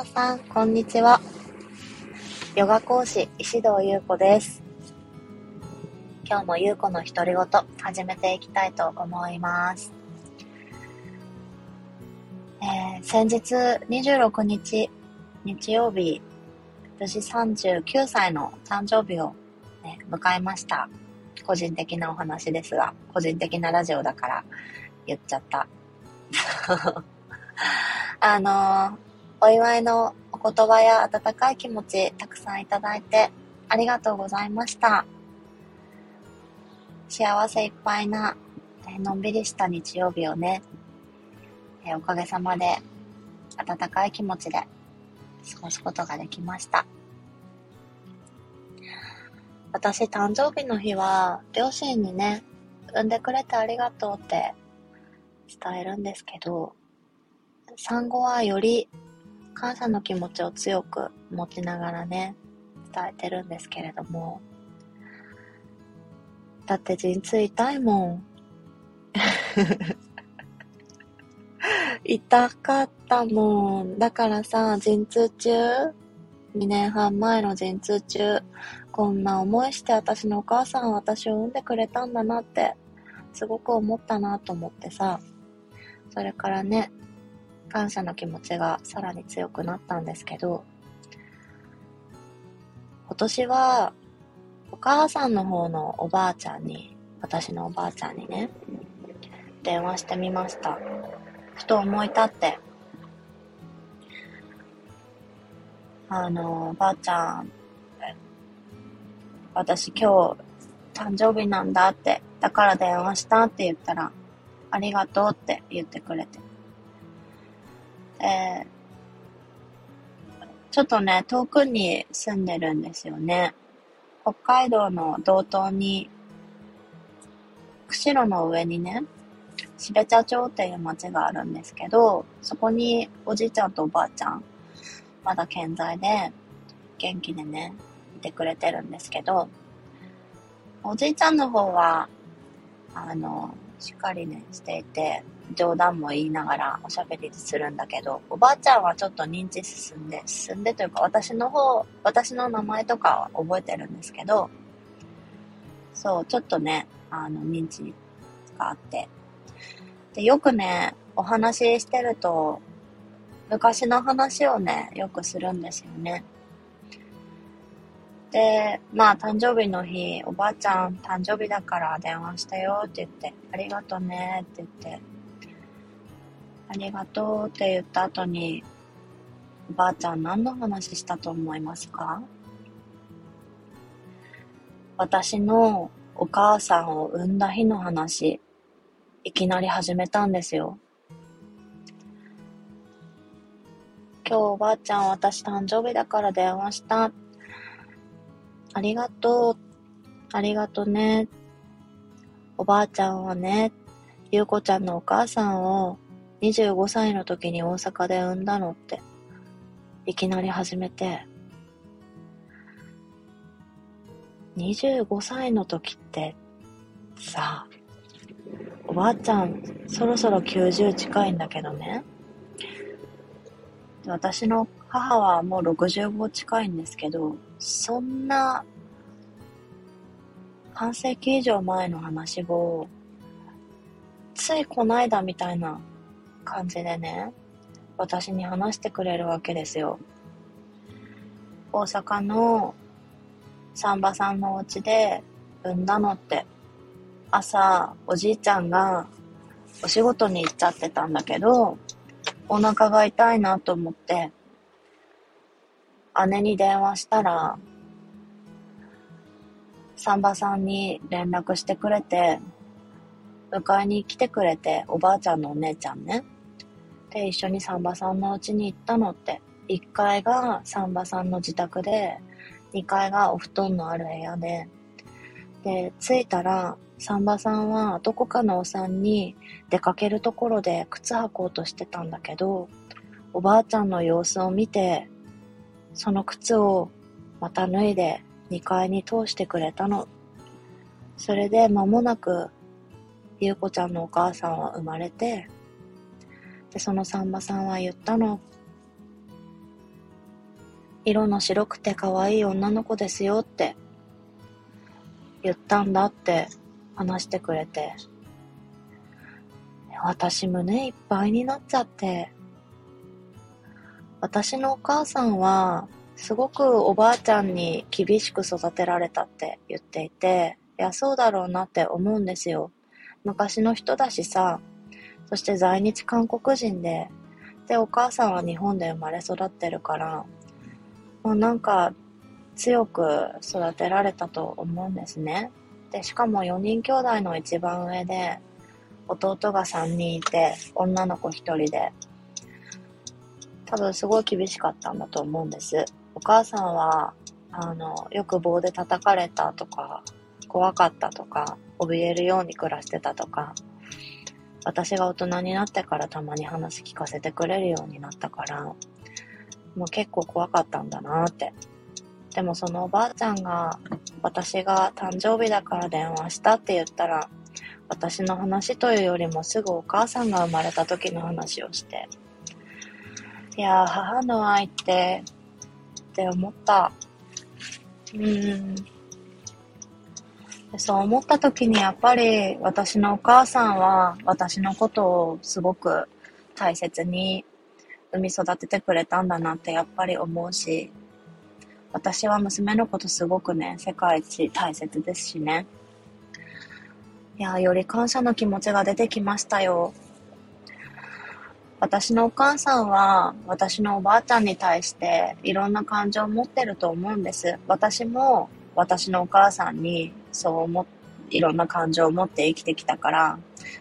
皆さん、こんにちは。ヨガ講師、石堂優子です。今日も優子の独り言、始めていきたいと思います。えー、先日26日、日曜日、無事39歳の誕生日を、ね、迎えました。個人的なお話ですが、個人的なラジオだから言っちゃった。あのー、お祝いのお言葉や温かい気持ちたくさんいただいてありがとうございました。幸せいっぱいな、のんびりした日曜日をね、えおかげさまで温かい気持ちで過ごすことができました。私誕生日の日は両親にね、産んでくれてありがとうって伝えるんですけど、産後はより感謝の気持ちを強く持ちながらね、伝えてるんですけれども、だって陣痛痛いもん。痛かったもん。だからさ、陣痛中、2年半前の陣痛中、こんな思いして私のお母さんは私を産んでくれたんだなって、すごく思ったなと思ってさ、それからね、感謝の気持ちがさらに強くなったんですけど、今年はお母さんの方のおばあちゃんに、私のおばあちゃんにね、電話してみました。ふと思い立って、あの、おばあちゃん、私今日誕生日なんだって、だから電話したって言ったら、ありがとうって言ってくれて。えー、ちょっとね、遠くに住んでるんですよね。北海道の道東に、釧路の上にね、標茶町っていう町があるんですけど、そこにおじいちゃんとおばあちゃん、まだ健在で、元気でね、いてくれてるんですけど、おじいちゃんの方は、あの、しっかりね、していて、冗談も言いながらおしゃべりするんだけど、おばあちゃんはちょっと認知進んで、進んでというか私の方、私の名前とかは覚えてるんですけど、そう、ちょっとね、あの、認知があって。で、よくね、お話ししてると、昔の話をね、よくするんですよね。で、まあ、誕生日の日、おばあちゃん誕生日だから電話したよって言って、ありがとねって言って、ありがとうって言った後に、おばあちゃん何の話したと思いますか？私のお母さんを産んだ日の話、いきなり始めたんですよ。今日おばあちゃん私誕生日だから電話した。ありがとう。ありがとね。おばあちゃんはね、ゆうこちゃんのお母さんを25歳の時に大阪で産んだのって、いきなり始めて、25歳の時って、さ、おばあちゃん、そろそろ90近いんだけどね。私の母はもう65近いんですけど、そんな半世紀以上前の話を、ついこないだみたいな感じでね、私に話してくれるわけですよ。大阪のサンバさんのお家で産んだのって、朝おじいちゃんがお仕事に行っちゃってたんだけど、お腹が痛いなと思って、姉に電話したら、サンバさんに連絡してくれて、迎えに来てくれて、おばあちゃんのお姉ちゃんね。で、一緒にサンバさんの家に行ったのって、1階がサンバさんの自宅で、2階がお布団のある部屋で、で、着いたら、サンバさんはどこかのお産に出かけるところで靴履こうとしてたんだけど、おばあちゃんの様子を見て、その靴をまた脱いで2階に通してくれたの。それで間もなく、ゆうこちゃんのお母さんは生まれて、で、そのさんまさんは言ったの。色の白くて可愛い女の子ですよって言ったんだって話してくれて、私胸いっぱいになっちゃって、私のお母さんはすごくおばあちゃんに厳しく育てられたって言っていて、いや、そうだろうなって思うんですよ。昔の人だしさ、そして在日韓国人で、で、お母さんは日本で生まれ育ってるから、もうなんか強く育てられたと思うんですね。で、しかも4人兄弟の一番上で、弟が3人いて、女の子1人で、多分すごい厳しかったんだと思うんです。お母さんは、あの、よく棒で叩かれたとか、怖かったとか、怯えるように暮らしてたとか、私が大人になってからたまに話聞かせてくれるようになったから、もう結構怖かったんだなって。でもそのおばあちゃんが、私が誕生日だから電話したって言ったら、私の話というよりもすぐお母さんが生まれた時の話をして、いや母の愛ってって思った。うん。そう思った時にやっぱり私のお母さんは私のことをすごく大切に産み育ててくれたんだなってやっぱり思うし、私は娘のことすごくね、世界一大切ですしね。いや、より感謝の気持ちが出てきましたよ。私のお母さんは私のおばあちゃんに対していろんな感情を持ってると思うんです。私も私のお母さんにそう思っいろんな感情を持って生きてきたから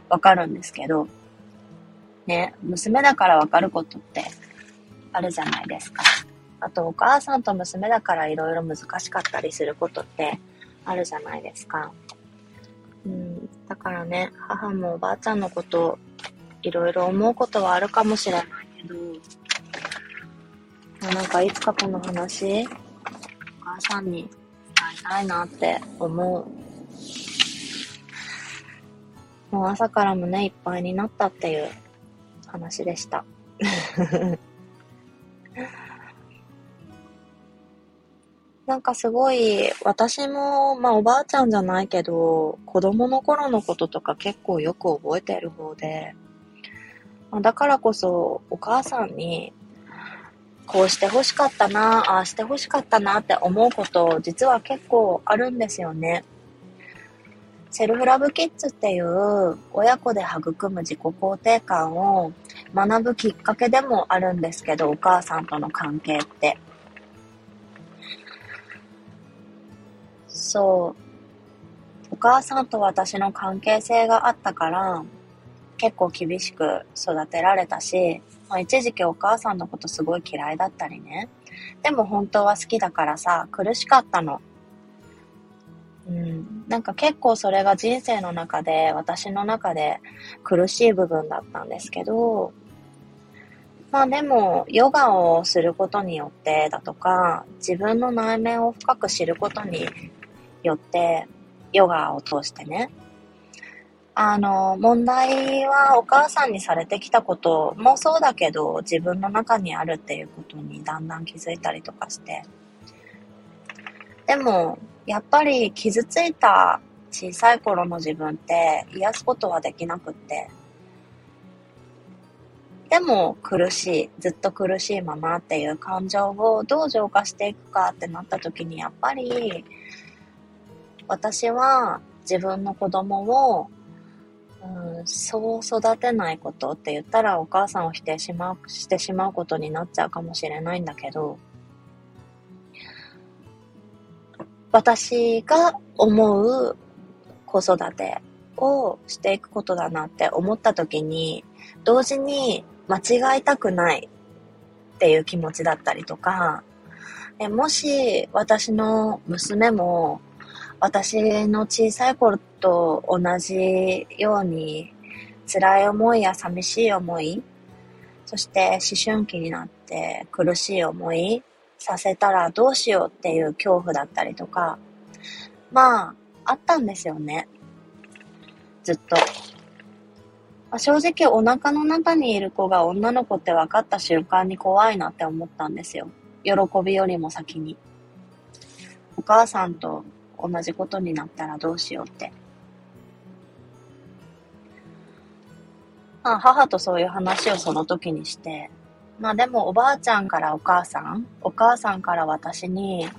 わかるんですけど、ね、娘だからわかることってあるじゃないですか。あとお母さんと娘だからいろいろ難しかったりすることってあるじゃないですか。うん、だからね、母もおばあちゃんのこといろいろ思うことはあるかもしれないけど、なんかいつかこの話、お母さんに伝えたいなって思う。もう朝から胸いっぱいになったっていう話でした。なんかすごい、私も、まあおばあちゃんじゃないけど、子供の頃のこととか結構よく覚えてる方で、だからこそお母さんにこうして欲しかったな、ああして欲しかったなって思うこと実は結構あるんですよね。セルフラブキッズっていう親子で育む自己肯定感を学ぶきっかけでもあるんですけど、お母さんとの関係って。そう。お母さんと私の関係性があったから、結構厳しく育てられたし、まあ、一時期お母さんのことすごい嫌いだったりね。でも本当は好きだからさ、苦しかったの。うん。なんか結構それが人生の中で、私の中で苦しい部分だったんですけど、まあでも、ヨガをすることによってだとか、自分の内面を深く知ることによって、ヨガを通してね、あの、問題はお母さんにされてきたこともそうだけど、自分の中にあるっていうことにだんだん気づいたりとかして。でも、やっぱり傷ついた小さい頃の自分って癒すことはできなくって。でも苦しい、ずっと苦しいままっていう感情をどう浄化していくかってなった時にやっぱり私は自分の子供をうん、そう育てないことって言ったらお母さんを否定しま、してしまうことになっちゃうかもしれないんだけど、私が思う子育てをしていくことだなって思った時に、同時に間違いたくないっていう気持ちだったりとか、もし私の娘も私の小さい頃と同じように辛い思いや寂しい思い、そして思春期になって苦しい思いさせたらどうしようっていう恐怖だったりとか、まあ、あったんですよね。ずっと。まあ、正直お腹の中にいる子が女の子って分かった瞬間に怖いなって思ったんですよ。喜びよりも先に。お母さんと同じことになったらどうしようって。まあ、母とそういう話をその時にして、まあでもおばあちゃんからお母さん、お母さんから私に、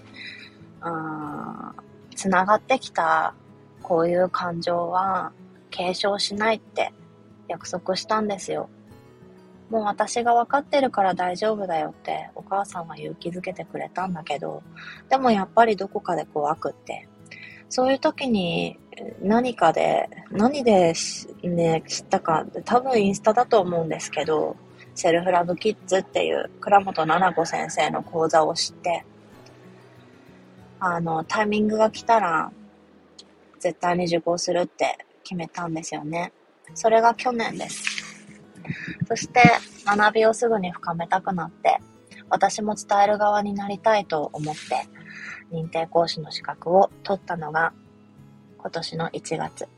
つながってきたこういう感情は継承しないって約束したんですよ。もう私が分かってるから大丈夫だよってお母さんは勇気づけてくれたんだけど、でもやっぱりどこかで怖くって、そういう時に何かで、何でね、知ったか、多分インスタだと思うんですけど、セルフラブキッズっていう倉本七子先生の講座を知って、あの、タイミングが来たら、絶対に受講するって決めたんですよね。それが去年です。そして学びをすぐに深めたくなって、私も伝える側になりたいと思って、認定講師の資格を取ったのが今年の1月っ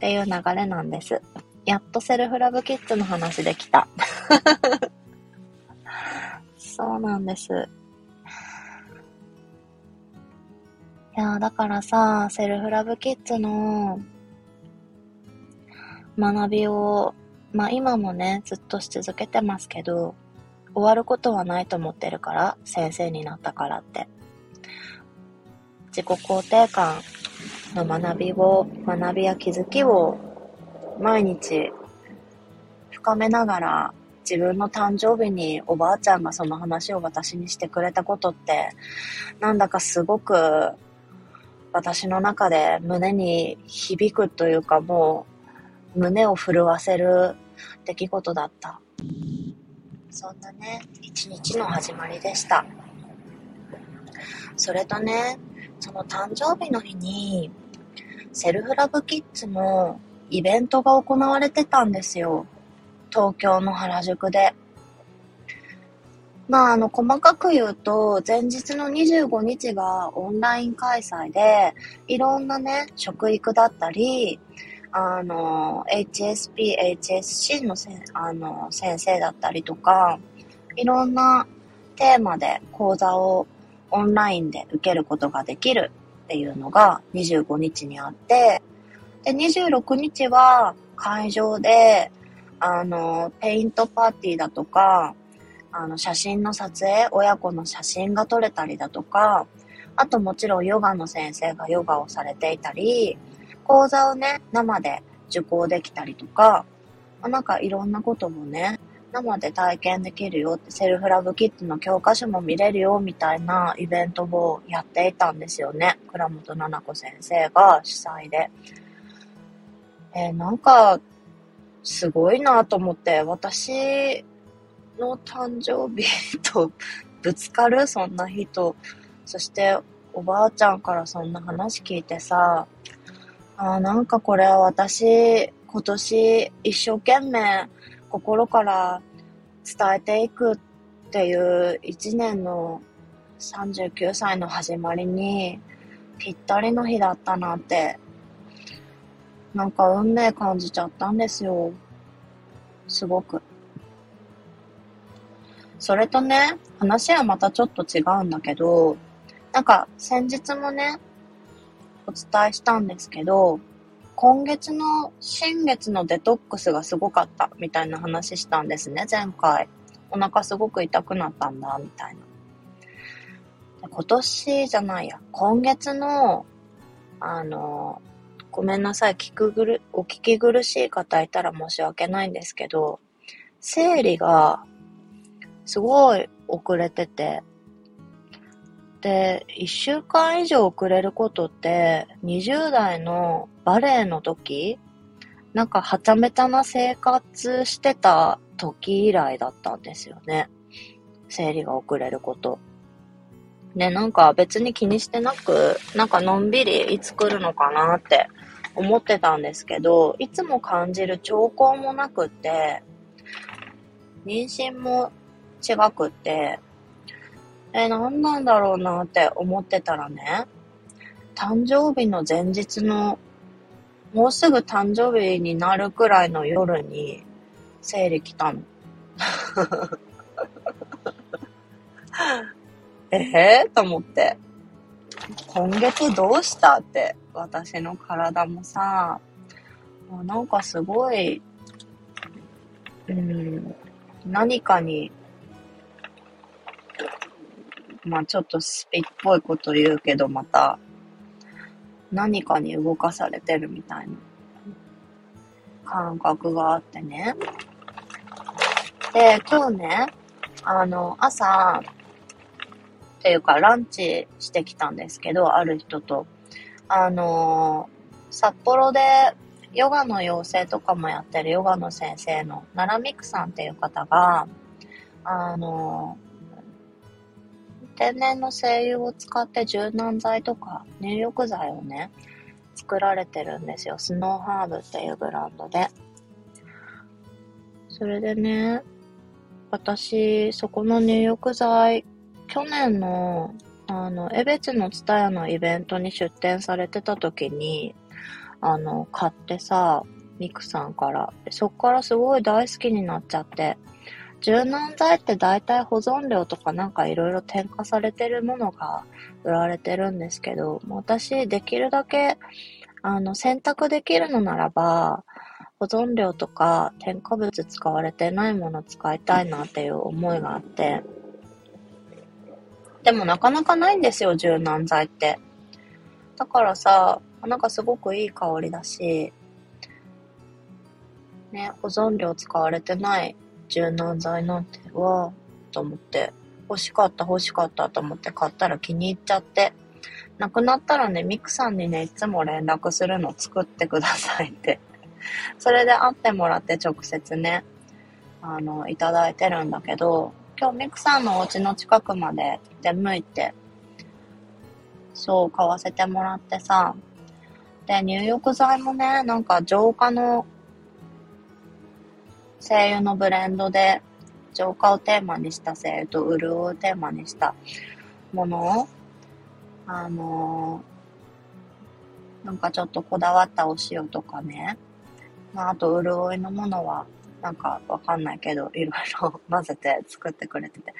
ていう流れなんです。やっとセルフラブキッズの話できた。そうなんです。いやだからさ、セルフラブキッズの学びを、まあ今もね、ずっとし続けてますけど、終わることはないと思ってるから、先生になったからって。自己肯定感の学びを、学びや気づきを毎日深めながら自分の誕生日におばあちゃんがその話を私にしてくれたことってなんだかすごく私の中で胸に響くというかもう胸を震わせる出来事だった。そんなね、一日の始まりでした。それとね、その誕生日の日にセルフラブキッズのイベントが行われてたんですよ。東京の原宿で。まあ、あの、細かく言うと、前日の25日がオンライン開催で、いろんなね、食育だったり、あの、HSP、HSC のせあの先生だったりとか、いろんなテーマで講座をオンラインで受けることができるっていうのが25日にあって、で、26日は会場で、あの、ペイントパーティーだとか、あの、写真の撮影、親子の写真が撮れたりだとか、あともちろんヨガの先生がヨガをされていたり、講座をね、生で受講できたりとか、ま、なんかいろんなこともね、生で体験できるよって、セルフラブキッズの教科書も見れるよみたいなイベントをやっていたんですよね。倉本七子先生が主催で。えー、なんか、すごいなと思って、私の誕生日と ぶつかるそんな人。そしておばあちゃんからそんな話聞いてさ、あなんかこれは私、今年一生懸命心から伝えていくっていう一年の39歳の始まりにぴったりの日だったなってなんか運命感じちゃったんですよ。すごく。それとね、話はまたちょっと違うんだけど、なんか先日もね、お伝えしたんですけど、今月の新月のデトックスがすごかったみたいな話したんですね、前回。お腹すごく痛くなったんだ、みたいな。今年じゃないや、今月の、あの、ごめんなさい、聞くぐる、お聞き苦しい方いたら申し訳ないんですけど、生理がすごい遅れてて、で、1週間以上遅れることって、20代のバレエの時、なんかはちゃめちゃな生活してた時以来だったんですよね。生理が遅れること。ね、なんか別に気にしてなく、なんかのんびりいつ来るのかなって思ってたんですけど、いつも感じる兆候もなくって、妊娠も違くって、え、何なんだろうなって思ってたらね、誕生日の前日のもうすぐ誕生日になるくらいの夜に生理来たの。え えー、と思って。今月どうしたって、私の体もさ、なんかすごい、うん、何かに、まあちょっとスピっぽいこと言うけど、また、何かに動かされてるみたいな感覚があってね。で、今日ね、あの、朝、っていうかランチしてきたんですけど、ある人と。あの札幌でヨガの養成とかもやってるヨガの先生の奈良美久さんっていう方が、あの天然の精油を使って柔軟剤とか入浴剤をね、作られてるんですよ。スノーハーブっていうブランドで。それでね、私、そこの入浴剤、去年の、あの、江別のツタヤのイベントに出店されてた時に、あの、買ってさ、ミクさんから。そっからすごい大好きになっちゃって。柔軟剤って大体保存料とかなんかいろいろ添加されてるものが売られてるんですけど、私できるだけあの選択できるのならば、保存料とか添加物使われてないもの使いたいなっていう思いがあって。でもなかなかないんですよ、柔軟剤って。だからさ、なんかすごくいい香りだし、ね、保存料使われてない柔軟剤なんて、わと思って、欲しかった欲しかったと思って買ったら気に入っちゃって、なくなったらね、ミクさんにね、いつも連絡するの作ってくださいって。それで会ってもらって直接ね、あの、いただいてるんだけど、今日ミクさんのお家の近くまで出向いて、そう、買わせてもらってさ、で、入浴剤もね、なんか浄化の精油のブレンドで、浄化をテーマにした精油と潤いをテーマにしたものを、あのー、なんかちょっとこだわったお塩とかね、まあ、あと、潤いのものは、なんかわかんないけど、いろいろ 混ぜて作ってくれてて。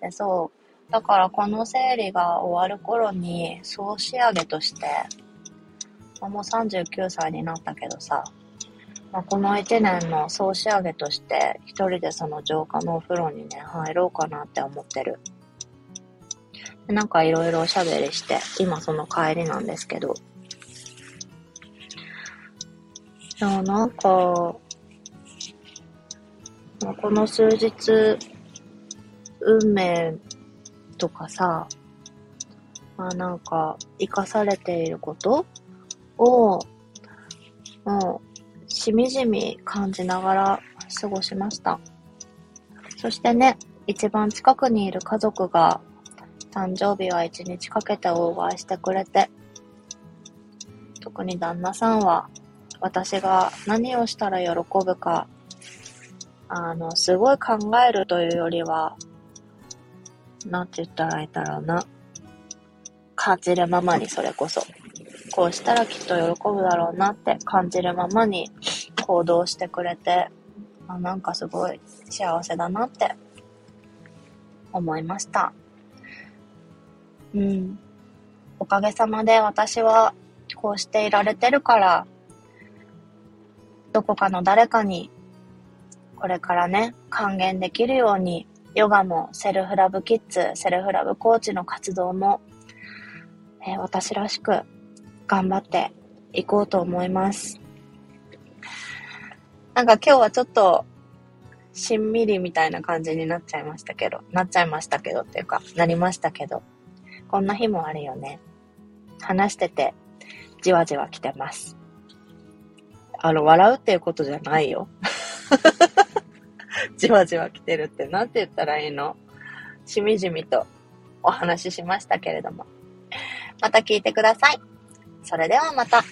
で、そう。だからこの整理が終わる頃に、総仕上げとして、もう39歳になったけどさ、まあ、この1年の総仕上げとして、一人でその浄化のお風呂にね、入ろうかなって思ってる。でなんかいろいろおしゃべりして、今その帰りなんですけど、いや、なんか、まあ、この数日、運命とかさ、まあなんか、生かされていることを、もう、しみじみ感じながら過ごしました。そしてね、一番近くにいる家族が、誕生日は一日かけてお祝いしてくれて、特に旦那さんは私が何をしたら喜ぶか、あの、すごい考えるというよりは、なんて言ったらいいんだろうな。感じるままにそれこそ。こうしたらきっと喜ぶだろうなって感じるままに行動してくれて、あなんかすごい幸せだなって思いました。うん。おかげさまで私はこうしていられてるから、どこかの誰かに、これからね、還元できるように、ヨガもセルフラブキッズ、セルフラブコーチの活動も、えー、私らしく頑張っていこうと思います。なんか今日はちょっと、しんみりみたいな感じになっちゃいましたけど、なっちゃいましたけどっていうか、なりましたけど、こんな日もあるよね。話してて、じわじわ来てます。あの、笑うっていうことじゃないよ。じわじわ来てるって、なんて言ったらいいの？しみじみとお話ししましたけれども。また聞いてください。それではまた。